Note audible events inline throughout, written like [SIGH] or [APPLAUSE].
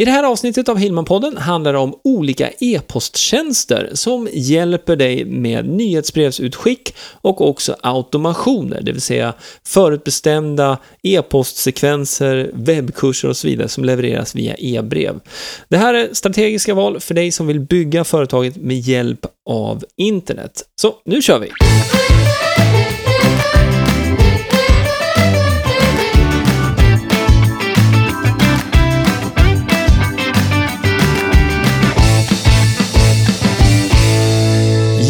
I det här avsnittet av Hillmanpodden handlar det om olika e-posttjänster som hjälper dig med nyhetsbrevsutskick och också automationer, det vill säga förutbestämda e-postsekvenser, webbkurser och så vidare som levereras via e-brev. Det här är strategiska val för dig som vill bygga företaget med hjälp av internet. Så nu kör vi!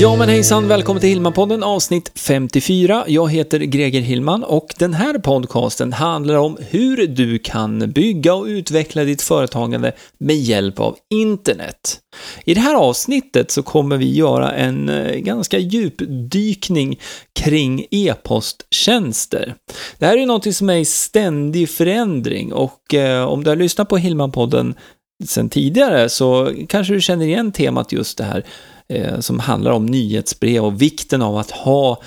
Ja men hejsan, välkommen till Hillman-podden avsnitt 54. Jag heter Greger Hillman och den här podcasten handlar om hur du kan bygga och utveckla ditt företagande med hjälp av internet. I det här avsnittet så kommer vi göra en eh, ganska djupdykning kring e-posttjänster. Det här är något som är i ständig förändring och eh, om du har lyssnat på Hillman-podden sen tidigare så kanske du känner igen temat just det här Eh, som handlar om nyhetsbrev och vikten av att ha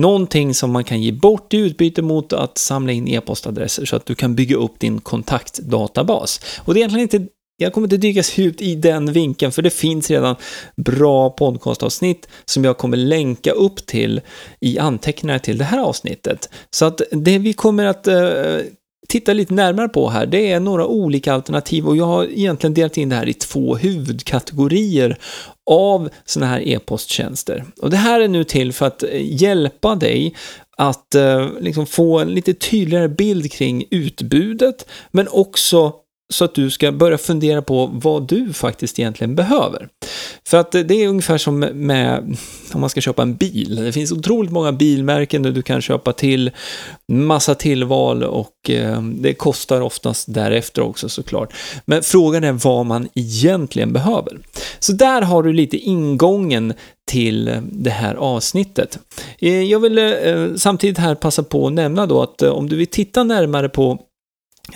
någonting som man kan ge bort i utbyte mot att samla in e-postadresser så att du kan bygga upp din kontaktdatabas. Och det är egentligen inte jag kommer inte dykas djupt i den vinkeln, för det finns redan bra podcastavsnitt som jag kommer länka upp till i anteckningar till det här avsnittet. Så att det vi kommer att eh, titta lite närmare på här, det är några olika alternativ och jag har egentligen delat in det här i två huvudkategorier av sådana här e-posttjänster. Och det här är nu till för att eh, hjälpa dig att eh, liksom få en lite tydligare bild kring utbudet, men också så att du ska börja fundera på vad du faktiskt egentligen behöver. För att eh, det är ungefär som med om man ska köpa en bil. Det finns otroligt många bilmärken där du kan köpa till massa tillval och eh, det kostar oftast därefter också såklart. Men frågan är vad man egentligen behöver. Så där har du lite ingången till det här avsnittet. Eh, jag vill eh, samtidigt här passa på att nämna då att eh, om du vill titta närmare på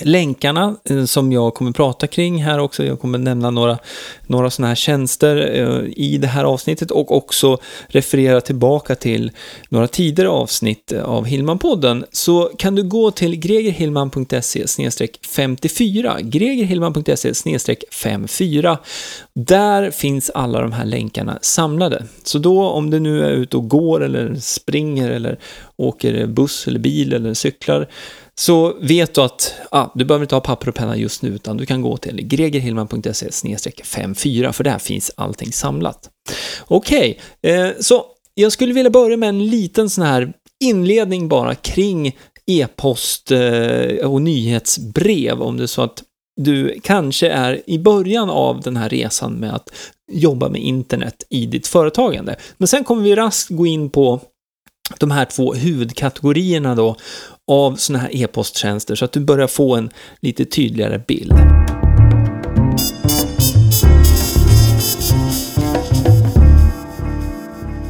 länkarna eh, som jag kommer prata kring här också. Jag kommer nämna några, några sådana här tjänster eh, i det här avsnittet och också referera tillbaka till några tidigare avsnitt eh, av Hillman-podden så kan du gå till gregerhillman.se 54 gregerhillman.se 54 Där finns alla de här länkarna samlade. Så då om du nu är ute och går eller springer eller åker buss eller bil eller cyklar så vet du att ah, du behöver inte ha papper och penna just nu, utan du kan gå till gregerhillman.se 54, för där finns allting samlat. Okej, okay, eh, så jag skulle vilja börja med en liten sån här inledning bara kring e-post eh, och nyhetsbrev, om det är så att du kanske är i början av den här resan med att jobba med internet i ditt företagande. Men sen kommer vi raskt gå in på de här två huvudkategorierna då av sådana här e-posttjänster så att du börjar få en lite tydligare bild.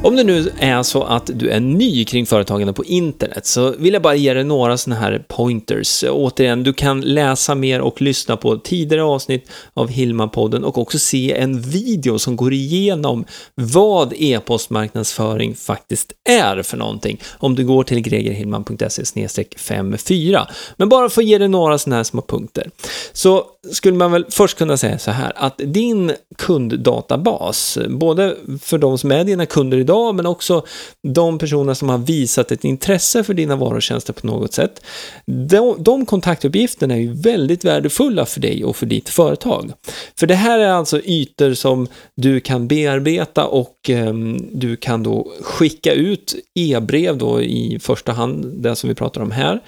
Om det nu är så att du är ny kring företagande på internet så vill jag bara ge dig några sådana här pointers. Återigen, du kan läsa mer och lyssna på tidigare avsnitt av Hilma-podden och också se en video som går igenom vad e-postmarknadsföring faktiskt är för någonting om du går till gregerhillman.se 54. Men bara för att ge dig några sådana här små punkter så skulle man väl först kunna säga så här att din kunddatabas, både för de som är dina kunder idag idag, men också de personer som har visat ett intresse för dina varor och tjänster på något sätt. De, de kontaktuppgifterna är ju väldigt värdefulla för dig och för ditt företag. För det här är alltså ytor som du kan bearbeta och eh, du kan då skicka ut e-brev då i första hand, det som vi pratar om här,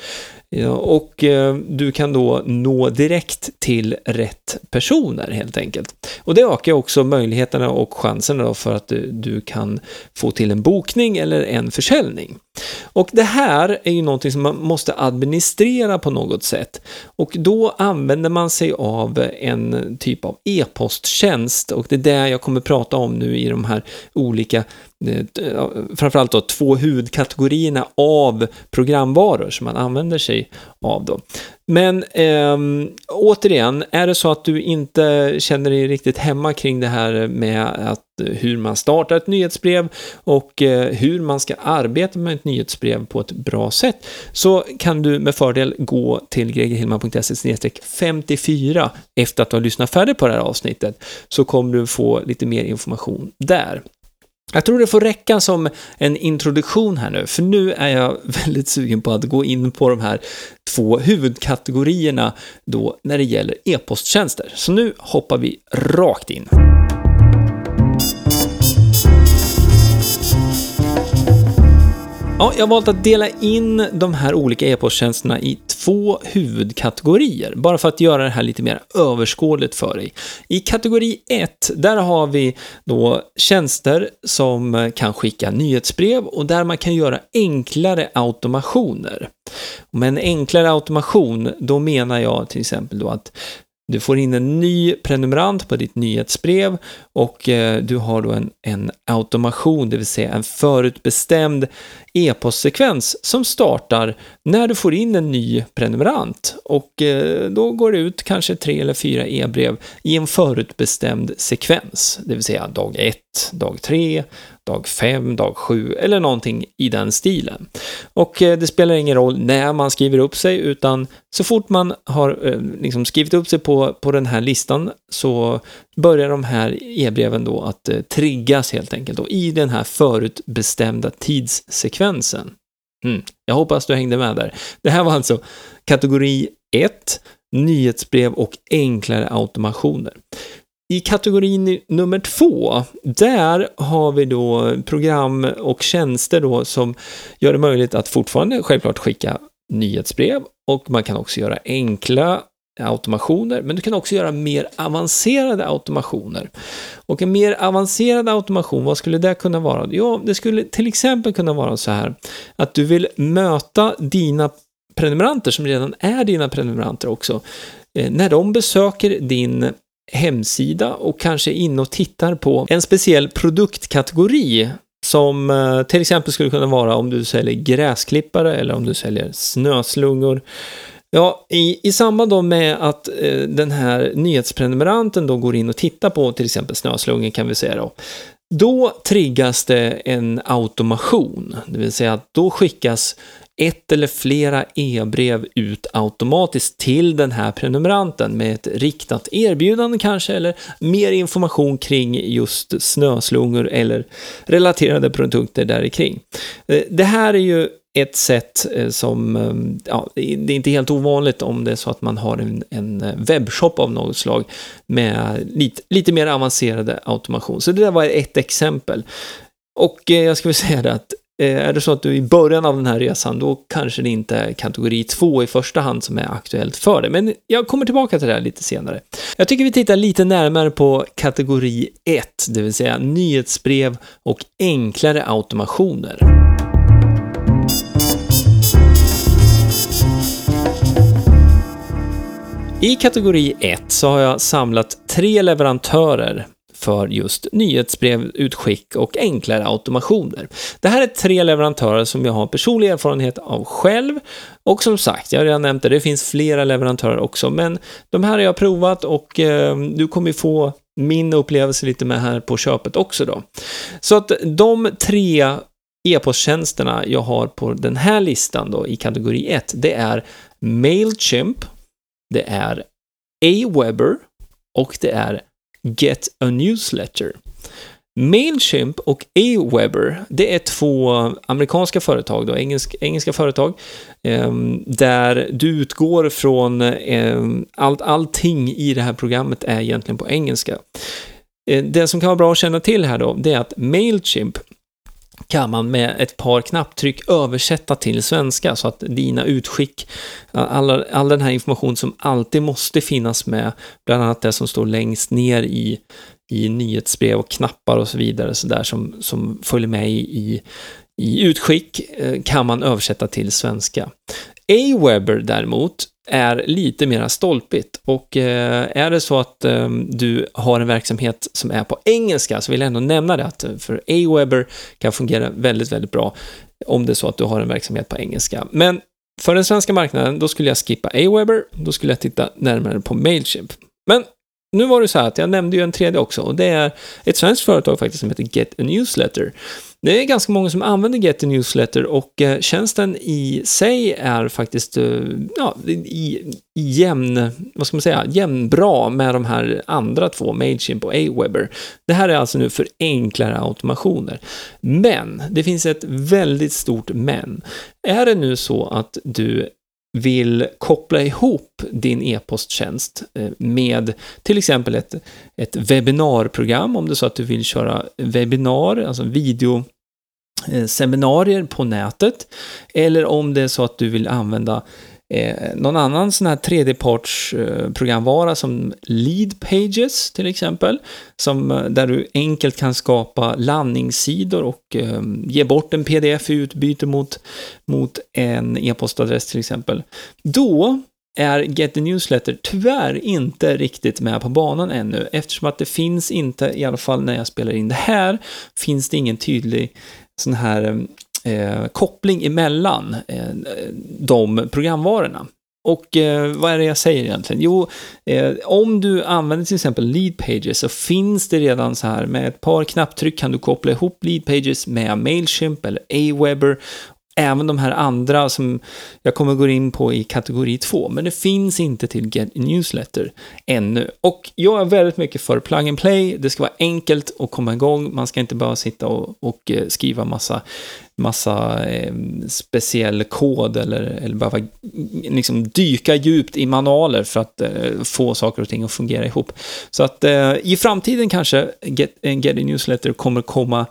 och eh, du kan då nå direkt till rätt personer helt enkelt. Och det ökar också möjligheterna och chanserna för att du, du kan få till en bokning eller en försäljning. Och det här är ju någonting som man måste administrera på något sätt. Och då använder man sig av en typ av e-posttjänst och det är det jag kommer prata om nu i de här olika eh, framförallt då två huvudkategorierna av programvaror som man använder sig av då. Men eh, återigen, är det så att du inte känner dig riktigt hemma kring det här med att eh, hur man startar ett nyhetsbrev och eh, hur man ska arbeta med ett nyhetsbrev på ett bra sätt så kan du med fördel gå till gregerhillman.se 54 efter att du har lyssnat färdigt på det här avsnittet så kommer du få lite mer information där. Jag tror det får räcka som en introduktion här nu, för nu är jag [LAUGHS] väldigt sugen på att gå in på de här två huvudkategorierna då när det gäller e-posttjänster. Så nu hoppar vi rakt in. Ja, jag har valt att dela in de här olika e-posttjänsterna i två huvudkategorier, bara för att göra det här lite mer överskådligt för dig. I kategori 1, där har vi då tjänster som kan skicka nyhetsbrev och där man kan göra enklare automationer. Med en enklare automation, då menar jag till exempel då att du får in en ny prenumerant på ditt nyhetsbrev och eh, du har då en, en automation, det vill säga en förutbestämd e-postsekvens som startar när du får in en ny prenumerant och eh, då går det ut kanske tre eller fyra e-brev i en förutbestämd sekvens, det vill säga dag 1, dag 3, dag 5, dag 7 eller någonting i den stilen. Och eh, det spelar ingen roll när man skriver upp sig utan så fort man har eh, liksom skrivit upp sig på, på den här listan så börjar de här e-breven då att triggas helt enkelt då, i den här förutbestämda tidssekvensen. Mm. Jag hoppas du hängde med där. Det här var alltså kategori 1, nyhetsbrev och enklare automationer. I kategorin nummer två, där har vi då program och tjänster då som gör det möjligt att fortfarande självklart skicka nyhetsbrev och man kan också göra enkla automationer, men du kan också göra mer avancerade automationer. Och en mer avancerad automation, vad skulle det kunna vara? Jo, det skulle till exempel kunna vara så här att du vill möta dina prenumeranter, som redan är dina prenumeranter också, eh, när de besöker din hemsida och kanske in och tittar på en speciell produktkategori som eh, till exempel skulle kunna vara om du säljer gräsklippare eller om du säljer snöslungor. Ja, i, i samband då med att eh, den här nyhetsprenumeranten då går in och tittar på till exempel snöslungor kan vi säga då. Då triggas det en automation, det vill säga att då skickas ett eller flera e-brev ut automatiskt till den här prenumeranten med ett riktat erbjudande kanske, eller mer information kring just snöslungor eller relaterade produkter där kring. Eh, det här är ju ett sätt eh, som, ehm, ja, det är inte helt ovanligt om det är så att man har en, en eh, webbshop av något slag med lite, lite mer avancerade automation. Så det där var ett exempel. Och eh, jag ska väl säga det att är det så att du är i början av den här resan, då kanske det inte är kategori 2 i första hand som är aktuellt för dig. Men jag kommer tillbaka till det här lite senare. Jag tycker vi tittar lite närmare på kategori 1, det vill säga nyhetsbrev och enklare automationer. I kategori 1 så har jag samlat tre leverantörer för just nyhetsbrev, utskick och enklare automationer. Det här är tre leverantörer som jag har personlig erfarenhet av själv och som sagt, jag har redan nämnt det, det finns flera leverantörer också, men de här har jag provat och eh, du kommer få min upplevelse lite med här på köpet också då. Så att de tre e-posttjänsterna jag har på den här listan då i kategori 1, det är Mailchimp, det är Aweber och det är Get a Newsletter. Mailchimp och Aweber, det är två amerikanska företag, då, engelsk, engelska företag, eh, där du utgår från eh, allt, allting i det här programmet är egentligen på engelska. Eh, det som kan vara bra att känna till här då, det är att Mailchimp kan man med ett par knapptryck översätta till svenska så att dina utskick, all, all den här information som alltid måste finnas med, bland annat det som står längst ner i, i nyhetsbrev och knappar och så vidare, så där som, som följer med i, i utskick, eh, kan man översätta till svenska. Aweber däremot är lite mera stolpigt och eh, är det så att eh, du har en verksamhet som är på engelska så vill jag ändå nämna det att eh, för Aweber kan fungera väldigt, väldigt bra om det är så att du har en verksamhet på engelska. Men för den svenska marknaden, då skulle jag skippa Aweber, då skulle jag titta närmare på Mailchimp. Men nu var det så här att jag nämnde ju en tredje också och det är ett svenskt företag faktiskt som heter Get a Newsletter. Det är ganska många som använder Get a Newsletter och eh, tjänsten i sig är faktiskt eh, ja, i, jämn, vad ska man säga, jämnbra med de här andra två, Mailchimp och Aweber. Det här är alltså nu för enklare automationer. Men, det finns ett väldigt stort men. Är det nu så att du vill koppla ihop din e-posttjänst eh, med till exempel ett, ett webbinarprogram, om det är så att du vill köra webbinar, alltså video eh, seminarier på nätet, eller om det är så att du vill använda Eh, någon annan sån här tredjepartsprogramvara eh, som Lead Pages till exempel, som, eh, där du enkelt kan skapa landningssidor och eh, ge bort en pdf i utbyte mot, mot en e-postadress till exempel. Då är Get the Newsletter tyvärr inte riktigt med på banan ännu, eftersom att det finns inte, i alla fall när jag spelar in det här, finns det ingen tydlig sån här ehm, eh, koppling emellan eh, de programvarorna. Och eh, vad är det jag säger egentligen? Jo, eh, om du använder till exempel Lead Pages så finns det redan så här med ett par knapptryck kan du koppla ihop Lead Pages med Mailchimp eller Aweber även de här andra som jag kommer gå in på i kategori 2, men det finns inte till Get Newsletter ännu. Och jag är väldigt mycket för plug and play, det ska vara enkelt att komma igång, man ska inte bara sitta och, och eh, skriva massa massa eh, speciell kod eller, eller behöva mm, liksom dyka djupt i manualer för att eh, få saker och ting att fungera ihop. Så att eh, i framtiden kanske Get, eh, Get Newsletter kommer komma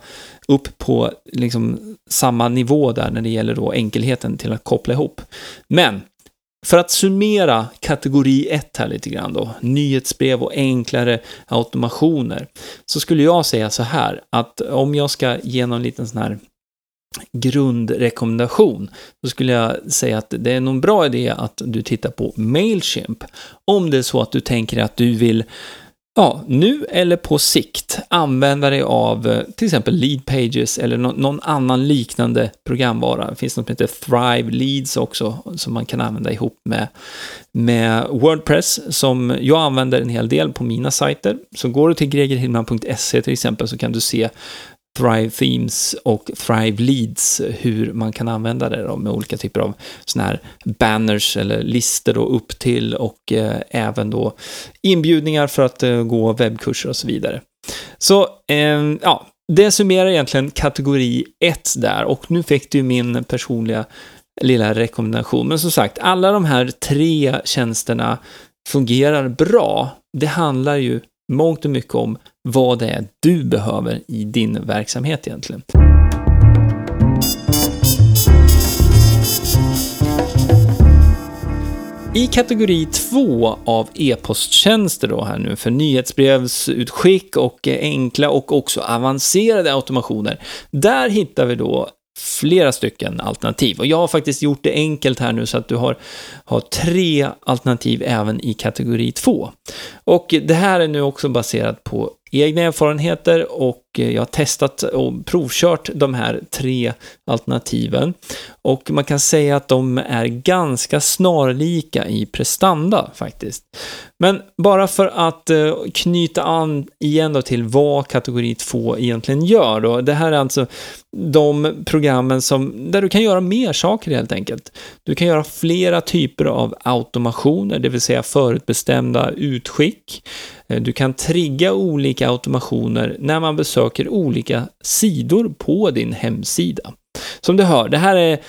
upp på liksom samma nivå där när det gäller då enkelheten till att koppla ihop. Men för att summera kategori 1 här lite grann då, nyhetsbrev och enklare automationer, så skulle jag säga så här att om jag ska ge någon liten sån här grundrekommendation, så skulle jag säga att det är nog en bra idé att du tittar på Mailchimp. Om det är så att du tänker att du vill ja, nu eller på sikt använda dig av eh, till exempel Lead Pages eller någon annan liknande programvara. Det finns något som heter Thrive Leads också som man kan använda ihop med, med Wordpress som jag använder en hel del på mina sajter. Så går du till gregerhillman.se till exempel så kan du se Thrive Themes och Thrive Leads, hur man kan använda det då med olika typer av sådana här banners eller listor då upp till och eh, även då inbjudningar för att eh, gå webbkurser och så vidare. Så, eh, ja, det summerar egentligen kategori 1 där och nu fick du min personliga lilla rekommendation. Men som sagt, alla de här tre tjänsterna fungerar bra. Det handlar ju mångt och mycket om vad det är du behöver i din verksamhet egentligen. I kategori 2 av e-posttjänster då här nu för nyhetsbrevsutskick och enkla och också avancerade automationer, där hittar vi då flera stycken alternativ. Och jag har faktiskt gjort det enkelt här nu så att du har, har tre alternativ även i kategori 2. Och det här är nu också baserat på egna erfarenheter och eh, jag har testat och provkört de här tre alternativen. Och man kan säga att de är ganska snarlika i prestanda faktiskt. Men bara för att eh, knyta an igen då till vad kategori 2 egentligen gör då. Det här är alltså de programmen som, där du kan göra mer saker helt enkelt. Du kan göra flera typer av automationer, det vill säga förutbestämda utskick. Eh, du kan trigga olika automationer när man besöker olika sidor på din hemsida. Som du hör, det här är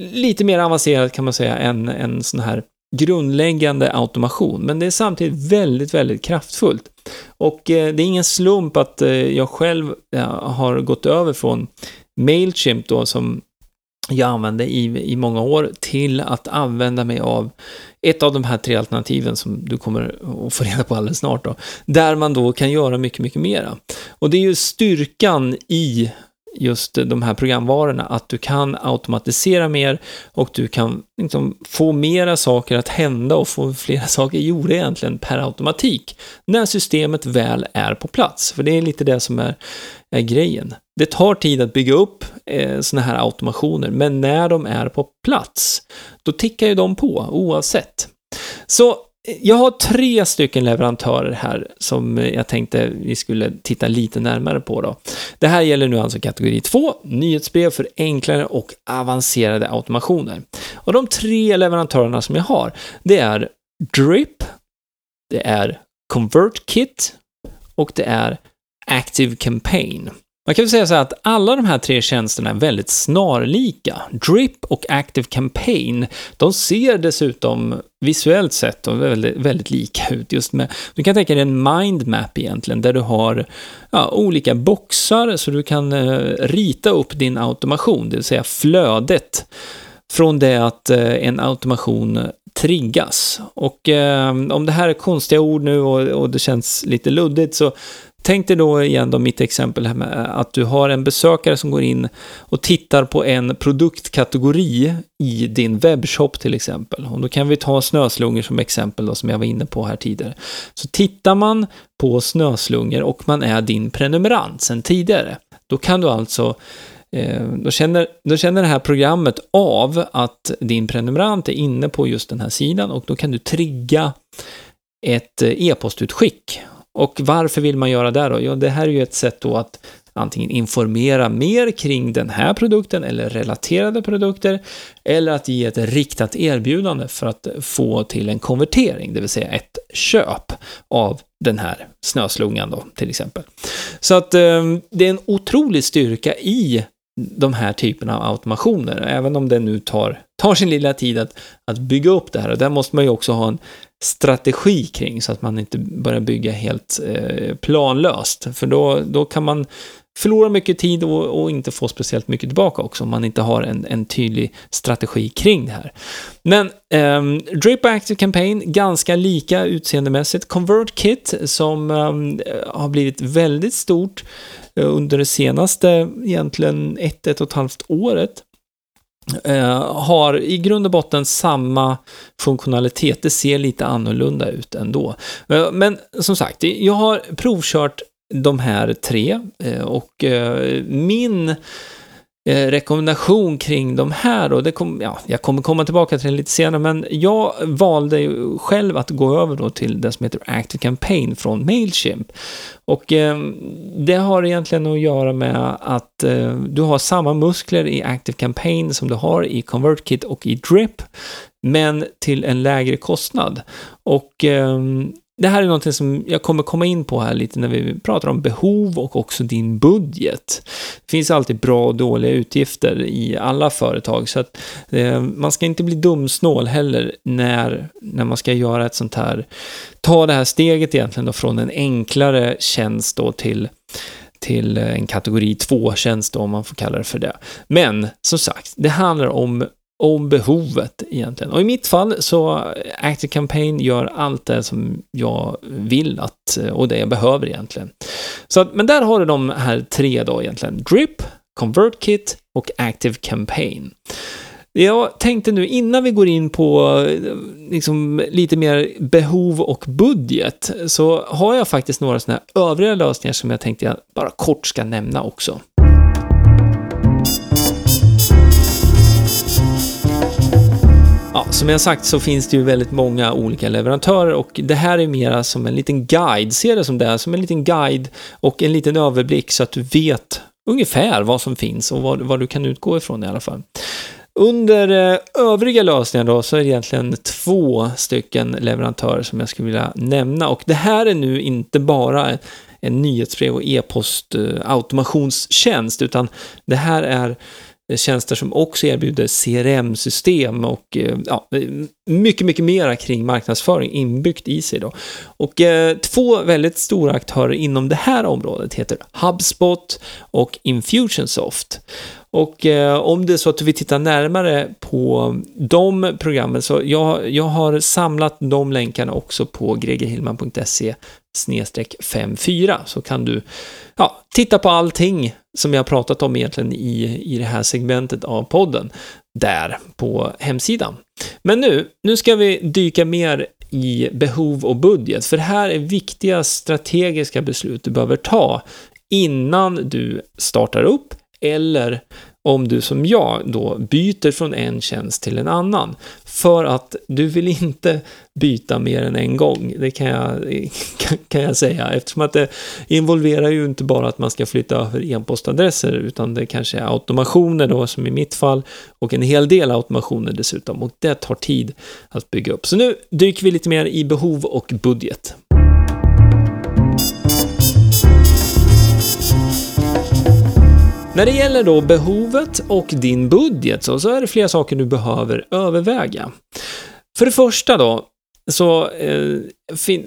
lite mer avancerat kan man säga än en sån här grundläggande automation, men det är samtidigt väldigt, väldigt kraftfullt. Och eh, det är ingen slump att eh, jag själv har gått över från Mailchimp då, som jag använde i, i många år, till att använda mig av ett av de här tre alternativen som du kommer att få reda på alldeles snart då, där man då kan göra mycket, mycket mera. Och det är ju styrkan i just de här programvarorna, att du kan automatisera mer och du kan liksom få mera saker att hända och få flera [LAUGHS] saker gjorda egentligen per automatik när systemet väl är på plats. För det är lite det som är, är grejen. Det tar tid att bygga upp eh, sådana här automationer, men när de är på plats, då tickar ju de på oavsett. Så eh, jag har tre stycken leverantörer här som eh, jag tänkte vi skulle titta lite närmare på då. Det här gäller nu alltså kategori 2, nyhetsbrev för enklare och avancerade automationer. Och de tre leverantörerna som jag har, det är Drip, det är ConvertKit och det är Active Campaign. Man kan väl säga så här att alla de här tre tjänsterna är väldigt snarlika. Drip och Active Campaign, de ser dessutom visuellt sett väldigt, väldigt lika ut. Just med, du kan tänka dig en mindmap egentligen, där du har ja, olika boxar så du kan eh, rita upp din automation, det vill säga flödet från det att eh, en automation triggas. Och eh, om det här är konstiga ord nu och, och det känns lite luddigt så Tänk dig då igen då mitt exempel här med eh, att du har en besökare som går in och tittar på en produktkategori i din webbshop till exempel. Och då kan vi ta snöslungor som exempel då, som jag var inne på här tidigare. Så tittar man på snöslungor och man är din prenumerant sedan tidigare, då kan du alltså eh, då känner, då känner det här programmet av att din prenumerant är inne på just den här sidan och då kan du trigga ett eh, e-postutskick och varför vill man göra det då? Jo, det här är ju ett sätt då att antingen informera mer kring den här produkten eller relaterade produkter eller att ge ett riktat erbjudande för att få till en konvertering, det vill säga ett köp av den här snöslungan då till exempel. Så att eh, det är en otrolig styrka i de här typerna av automationer, även om det nu tar, tar sin lilla tid att, att bygga upp det här. Och där måste man ju också ha en strategi kring så att man inte börjar bygga helt eh, planlöst. För då, då kan man förlora mycket tid och, och, inte få speciellt mycket tillbaka också om man inte har en, en tydlig strategi kring det här. Men ehm, um, Drip Active Campaign, ganska lika utseendemässigt. ConvertKit som um, har blivit väldigt stort eh, under det senaste, egentligen ett, ett och ett halvt året. Eh, har i grund och botten samma funktionalitet. Det ser lite annorlunda ut ändå. Eh, men som sagt, jag har provkört de här tre eh, och min Eh, rekommendation kring de här och det kom, ja, jag kommer komma tillbaka till det lite senare, men jag valde ju själv att gå över då till det som heter Active Campaign från Mailchimp. Och eh, det har egentligen att göra med att eh, du har samma muskler i Active Campaign som du har i ConvertKit och i Drip, men till en lägre kostnad. Och eh, det här är någonting som jag kommer komma in på här lite när vi pratar om behov och också din budget. Det finns alltid bra och dåliga utgifter i alla företag, så att eh, man ska inte bli dumsnål heller när, när man ska göra ett sånt här, ta det här steget egentligen då från en enklare tjänst då till till en kategori 2-tjänst om man får kalla det för det. Men som sagt, det handlar om om behovet egentligen. Och i mitt fall så eh, Active Campaign gör allt det som jag vill att, eh, och det jag behöver egentligen. Så att, men där har du de här tre då egentligen. Drip, ConvertKit och Active Campaign. Jag tänkte nu innan vi går in på eh, liksom, lite mer behov och budget så har jag faktiskt några sådana här övriga lösningar som jag tänkte jag bara kort ska nämna också. Som jag sagt så finns det ju väldigt många olika leverantörer och det här är mera som en liten guide, se det som det är, som en liten guide och en liten överblick så att du vet ungefär vad som finns och vad, vad du kan utgå ifrån i alla fall. Under eh, övriga lösningar då så är det egentligen två stycken leverantörer som jag skulle vilja nämna och det här är nu inte bara en nyhetsbrev och e-post eh, automationstjänst utan det här är Eh, tjänster som också erbjuder CRM-system och eh, ja, mycket, mycket mera kring marknadsföring inbyggt i sig då. Och eh, två väldigt stora aktörer inom det här området heter HubSpot och Infusionsoft. Och eh, om det är så att du vill titta närmare på de programmen så jag, jag har samlat de länkarna också på gregerhillman.se snedstreck 54 så kan du ja, titta på allting som jag har pratat om egentligen i, i det här segmentet av podden där på hemsidan. Men nu, nu ska vi dyka mer i behov och budget, för det här är viktiga strategiska beslut du behöver ta innan du startar upp eller om du som jag då byter från en tjänst till en annan. För att du vill inte byta mer än en gång, det kan jag, [LAUGHS] kan jag säga, eftersom att det involverar ju inte bara att man ska flytta över e-postadresser, utan det kanske är automationer då, som i mitt fall, och en hel del automationer dessutom, och det tar tid att bygga upp. Så nu dyker vi lite mer i behov och budget. När det gäller då behovet och din budget så, så är det flera saker du behöver överväga. För det första då, så eh,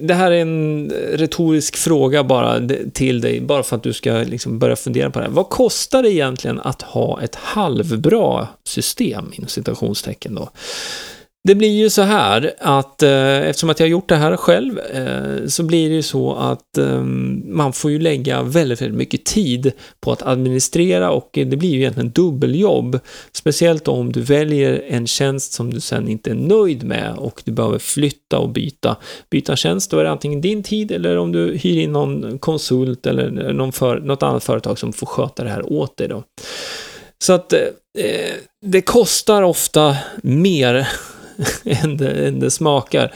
det här är en retorisk fråga bara till dig, bara för att du ska liksom börja fundera på det här. Vad kostar det egentligen att ha ett halvbra system, inom citationstecken då? Det blir ju så här att eh, eftersom att jag har gjort det här själv eh, så blir det ju så att eh, man får ju lägga väldigt, väldigt mycket tid på att administrera och det blir ju egentligen dubbeljobb. Speciellt om du väljer en tjänst som du sen inte är nöjd med och du behöver flytta och byta, byta tjänst. Då är det antingen din tid eller om du hyr in någon konsult eller någon för, något annat företag som får sköta det här åt dig då. Så att eh, det kostar ofta mer [LAUGHS] än, det, än det smakar.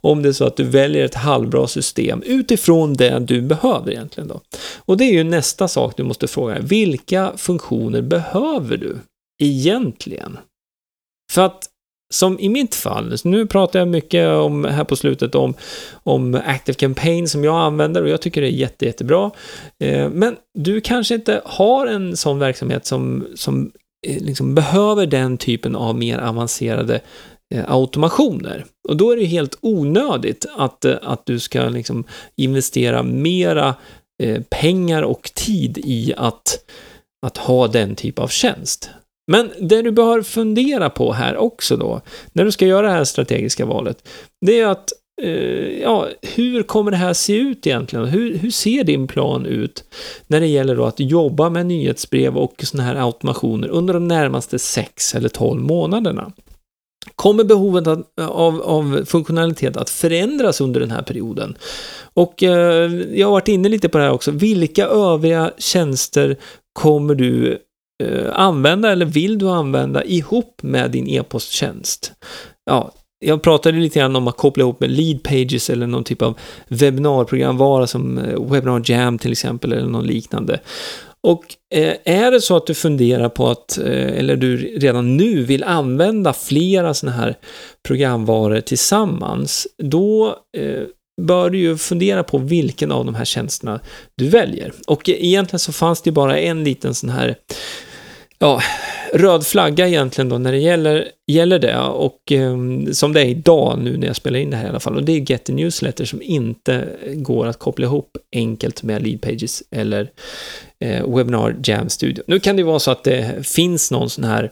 Om det är så att du väljer ett halvbra system utifrån det du behöver egentligen då. Och det är ju nästa sak du måste fråga. Vilka funktioner behöver du egentligen? För att som i mitt fall, nu pratar jag mycket om, här på slutet om, om Active Campaign som jag använder och jag tycker det är jätte, jättebra. Eh, men du kanske inte har en sån verksamhet som, som eh, liksom behöver den typen av mer avancerade Eh, automationer. Och då är det helt onödigt att, eh, att du ska liksom investera mera eh, pengar och tid i att, att ha den typ av tjänst. Men det du bör fundera på här också då, när du ska göra det här strategiska valet, det är att ja, hur kommer det här se ut egentligen? Hur, hur ser din plan ut när det gäller då att jobba med nyhetsbrev och sådana här automationer under de närmaste 6 eller 12 månaderna? Kommer behovet av, av, funktionalitet att förändras under den här perioden? Och eh, jag har varit inne lite på det här också. Vilka övriga tjänster kommer du eh, använda eller vill du använda ihop med din e-posttjänst? Ja, jag pratade lite grann om att koppla ihop med lead pages eller någon typ av webbinarprogramvara som eh, Webinar Jam till exempel eller någon liknande. Och eh, är det så att du funderar på att, eh, eller du redan nu vill använda flera sådana här programvaror tillsammans, då eh, bör du ju fundera på vilken av de här tjänsterna du väljer. Och egentligen så fanns det ju bara en liten sån här ja, röd flagga egentligen då när det gäller, gäller det och eh, som det är idag nu när jag spelar in det här i alla fall och det är Get the Newsletter som inte går att koppla ihop enkelt med Lead Pages eller eh, Webinar Jam Studio. Nu kan det vara så att det finns någon sån här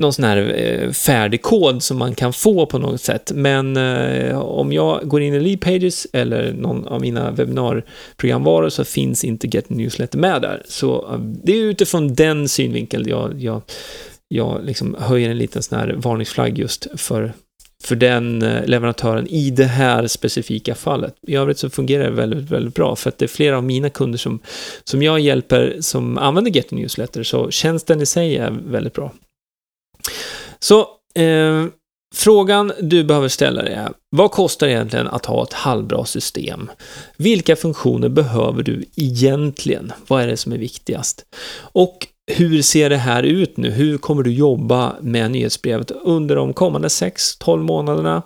någon sån här eh, färdig kod som man kan få på något sätt. Men eh, om jag går in i Lead Pages eller någon av mina webbinarprogramvaror så finns inte Get Newsletter med där. Så eh, det är utifrån den synvinkeln jag, jag, jag liksom höjer en liten sån här varningsflagg just för för den leverantören i det här specifika fallet. I övrigt så fungerar det väldigt, väldigt bra för att det är flera av mina kunder som, som jag hjälper som använder Get Newsletter så tjänsten i sig är väldigt bra. Så eh, frågan du behöver ställa dig är, vad kostar det egentligen att ha ett halvbra system? Vilka funktioner behöver du egentligen? Vad är det som är viktigast? Och hur ser det här ut nu? Hur kommer du jobba med nyhetsbrevet under de kommande 6-12 månaderna?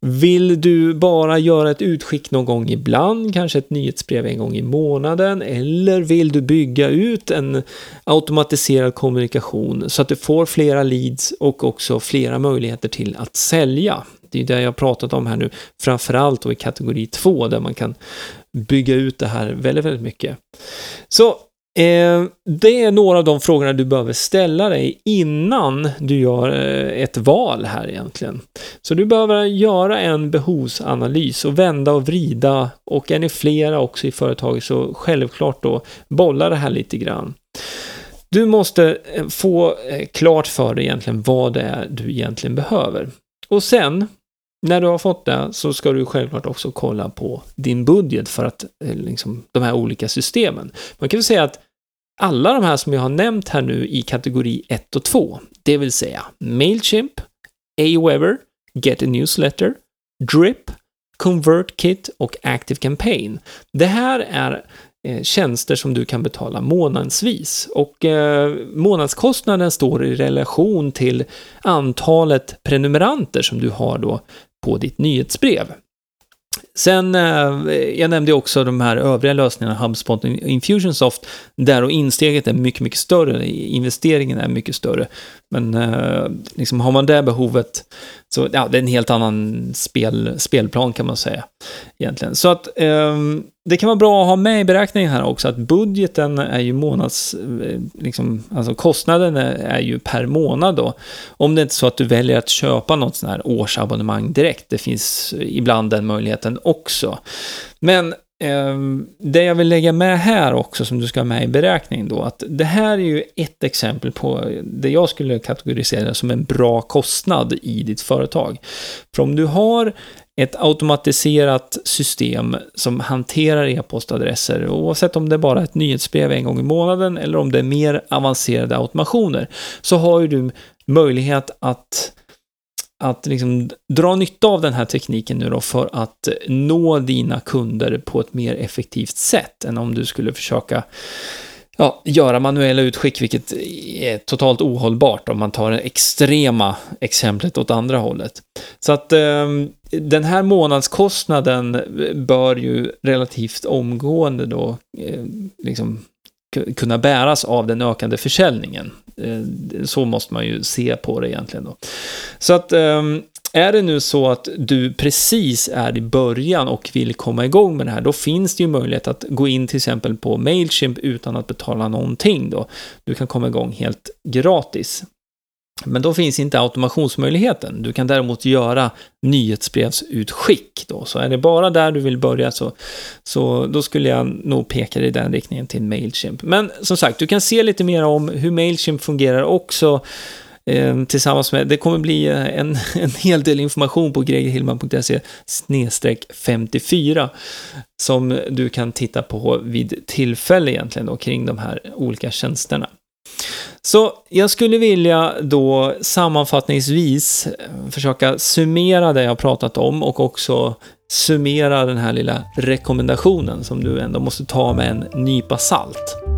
Vill du bara göra ett utskick någon gång ibland, kanske ett nyhetsbrev en gång i månaden, eller vill du bygga ut en automatiserad kommunikation så att du får flera leads och också flera möjligheter till att sälja? Det är det jag pratat om här nu, framförallt då i kategori 2 där man kan bygga ut det här väldigt, väldigt mycket. Så Eh, det är några av de frågorna du behöver ställa dig innan du gör eh, ett val här egentligen. Så du behöver göra en behovsanalys och vända och vrida och är ni flera också i företaget så självklart då bolla det här lite grann. Du måste eh, få klart för dig egentligen vad det är du egentligen behöver. Och sen när du har fått det så ska du självklart också kolla på din budget för att liksom, de här olika systemen. Man kan väl säga att alla de här som jag har nämnt här nu i kategori 1 och 2, det vill säga Mailchimp, Aweber, Get a Newsletter, Drip, ConvertKit och Active Campaign. Det här är eh, tjänster som du kan betala månadsvis och eh, månadskostnaden står i relation till antalet prenumeranter som du har då på ditt nyhetsbrev. Sen, eh, jag nämnde också de här övriga lösningarna, HubSpot och Infusionsoft, där och insteget är mycket, mycket större, investeringen är mycket större. Men eh, liksom har man det behovet, så ja, det är en helt annan spel, spelplan kan man säga. Egentligen. Så att eh, det kan vara bra att ha med i beräkningen här också, att budgeten är ju månads, eh, liksom, alltså kostnaden är, är ju per månad då. Om det är inte så att du väljer att köpa något sånt här årsabonnemang direkt, det finns ibland den möjligheten också. Men ehm, det jag vill lägga med här också, som du ska ha med i beräkningen då, att det här är ju ett exempel på det jag skulle kategorisera som en bra kostnad i ditt företag. För om du har ett automatiserat system som hanterar e-postadresser, oavsett om det är bara ett nyhetsbrev en gång i månaden eller om det är mer avancerade automationer, så har ju du möjlighet att att liksom dra nytta av den här tekniken nu då för att nå dina kunder på ett mer effektivt sätt än om du skulle försöka ja, göra manuella utskick, vilket är totalt ohållbart om man tar det extrema exemplet åt andra hållet. Så att eh, den här månadskostnaden bör ju relativt omgående då eh, liksom kunna bäras av den ökande försäljningen. Eh, så måste man ju se på det egentligen då. Så att ehm, är det nu så att du precis är i början och vill komma igång med det här, då finns det ju möjlighet att gå in till exempel på Mailchimp utan att betala någonting då. Du kan komma igång helt gratis. Men då finns inte automationsmöjligheten. Du kan däremot göra nyhetsbrevsutskick då. Så är det bara där du vill börja så, så då skulle jag nog peka dig i den riktningen till Mailchimp. Men som sagt, du kan se lite mer om hur Mailchimp fungerar också eh, tillsammans med, det kommer bli eh, en, [LAUGHS] en hel del information på gregerhillman.se 54 som du kan titta på vid tillfälle egentligen då kring de här olika tjänsterna. Så jag skulle vilja då sammanfattningsvis eh, försöka summera det jag pratat om och också summera den här lilla rekommendationen som du ändå måste ta med en nypa salt.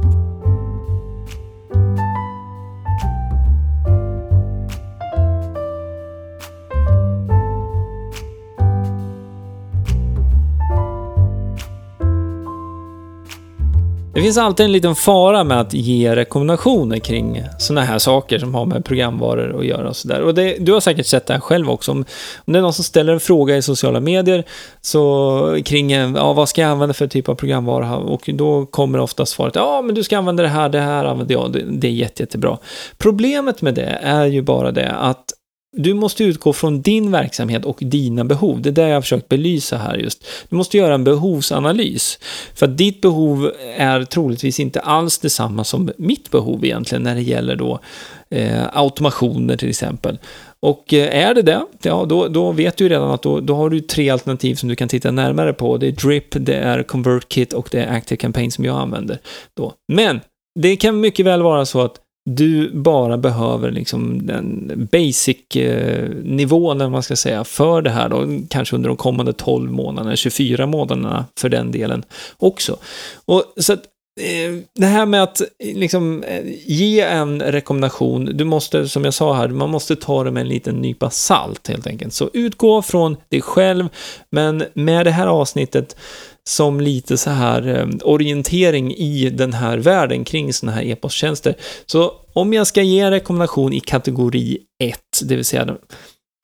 Det finns alltid en liten fara med att ge rekommendationer kring sådana här saker som har med programvaror att göra och sådär. Och det, du har säkert sett det här själv också. Om, om det är någon som ställer en fråga i sociala medier så kring ja, vad ska jag använda för typ av programvara och då kommer ofta svaret ja, men du ska använda det här, det här använder jag, det, det är jätte, jättebra. Problemet med det är ju bara det att du måste utgå från din verksamhet och dina behov. Det är det jag har försökt belysa här just. Du måste göra en behovsanalys. För att ditt behov är troligtvis inte alls detsamma som mitt behov egentligen när det gäller då eh, automationer till exempel. Och eh, är det det, ja då, då vet du redan att då, då har du tre alternativ som du kan titta närmare på. Det är Drip, det är ConvertKit och det är Active Campaign som jag använder. Då. Men det kan mycket väl vara så att du bara behöver liksom den basic-nivån, eh, eller man ska säga, för det här då, kanske under de kommande 12 månaderna, 24 månaderna för den delen också. Och så att eh, det här med att eh, liksom, ge en rekommendation, du måste, som jag sa här, man måste ta det med en liten nypa salt helt enkelt. Så utgå från dig själv, men med det här avsnittet som lite så här eh, orientering i den här världen kring sådana här e-posttjänster. Så om jag ska ge en rekommendation i kategori 1, det vill säga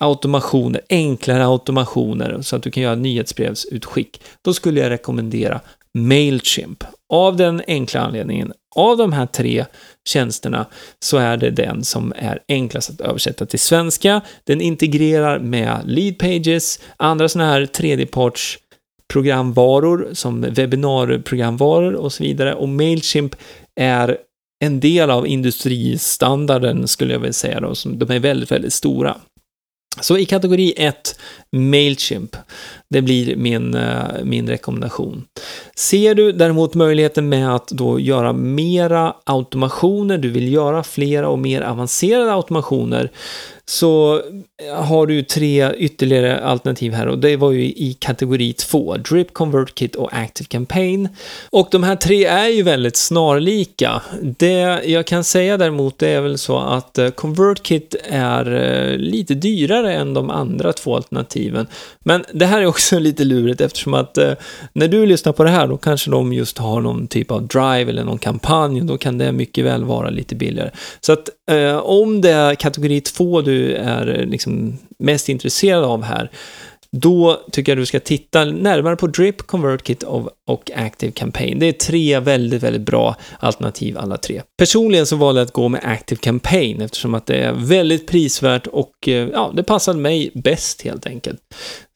automationer, enklare automationer så att du kan göra nyhetsbrevsutskick, då skulle jag rekommendera Mailchimp. Av den enkla anledningen, av de här tre tjänsterna så är det den som är enklast att översätta till svenska. Den integrerar med lead pages, andra sådana här tredjeparts programvaror som webbinarprogramvaror och så vidare och Mailchimp är en del av industristandarden skulle jag vilja säga då, som de är väldigt, väldigt stora. Så i kategori 1, Mailchimp. Det blir min, eh, min rekommendation. Ser du däremot möjligheten med att då göra mera automationer, du vill göra flera och mer avancerade automationer, så eh, har du tre ytterligare alternativ här och det var ju i kategori 2, Drip, CONVERT KIT och Active Campaign. Och de här tre är ju väldigt snarlika. Det jag kan säga däremot det är väl så att eh, CONVERT KIT är eh, lite dyrare än de andra två alternativen. Men det här är också [LAUGHS] lite lurigt eftersom att när du lyssnar på det här då kanske de just har någon typ av drive eller någon kampanj och då kan det mycket väl vara lite billigare. Så att eh, om det är kategori 2 du är eh, liksom mest intresserad av här, då tycker jag du ska titta närmare på Drip, ConvertKit och Active Campaign. Det är tre väldigt, väldigt bra alternativ alla tre. Personligen så valde jag att gå med Active Campaign eftersom att det är väldigt prisvärt och eh, ja, det passade mig bäst helt enkelt.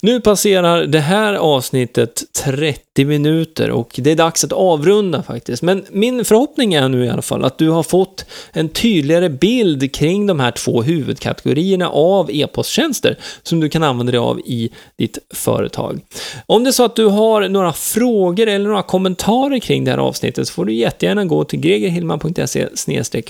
Nu passerar det här avsnittet 30 minuter och det är dags att avrunda faktiskt. Men min förhoppning är nu i alla fall att du har fått en tydligare bild kring de här två huvudkategorierna av e-posttjänster som du kan använda dig av i ditt företag. Om det är så att du har några frågor eller några kommentarer kring det här avsnittet så får du jättegärna gå till gregerhillman.se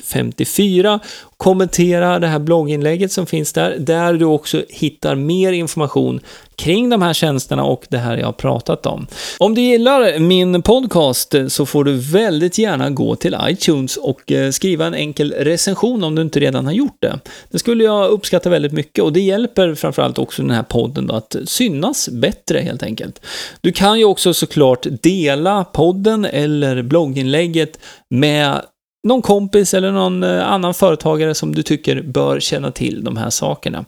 54 kommentera det här blogginlägget som finns där, där du också hittar mer information kring de här tjänsterna och det här jag har pratat om. Om du gillar min podcast så får du väldigt gärna gå till iTunes och eh, skriva en enkel recension om du inte redan har gjort det. Det skulle jag uppskatta väldigt mycket och det hjälper framförallt också den här podden då att synas bättre helt enkelt. Du kan ju också såklart dela podden eller blogginlägget med någon kompis eller någon eh, annan företagare som du tycker bör känna till de här sakerna.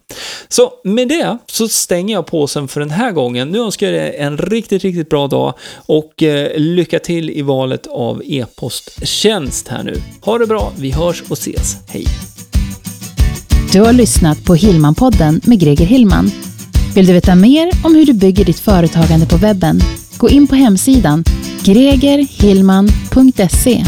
Så med det så stänger jag påsen för den här gången. Nu önskar jag dig en riktigt, riktigt bra dag och eh, lycka till i valet av e-posttjänst här nu. Ha det bra, vi hörs och ses. Hej! Du har lyssnat på Hillman-podden med Greger Hillman. Vill du veta mer om hur du bygger ditt företagande på webben? Gå in på hemsidan gregerhillman.se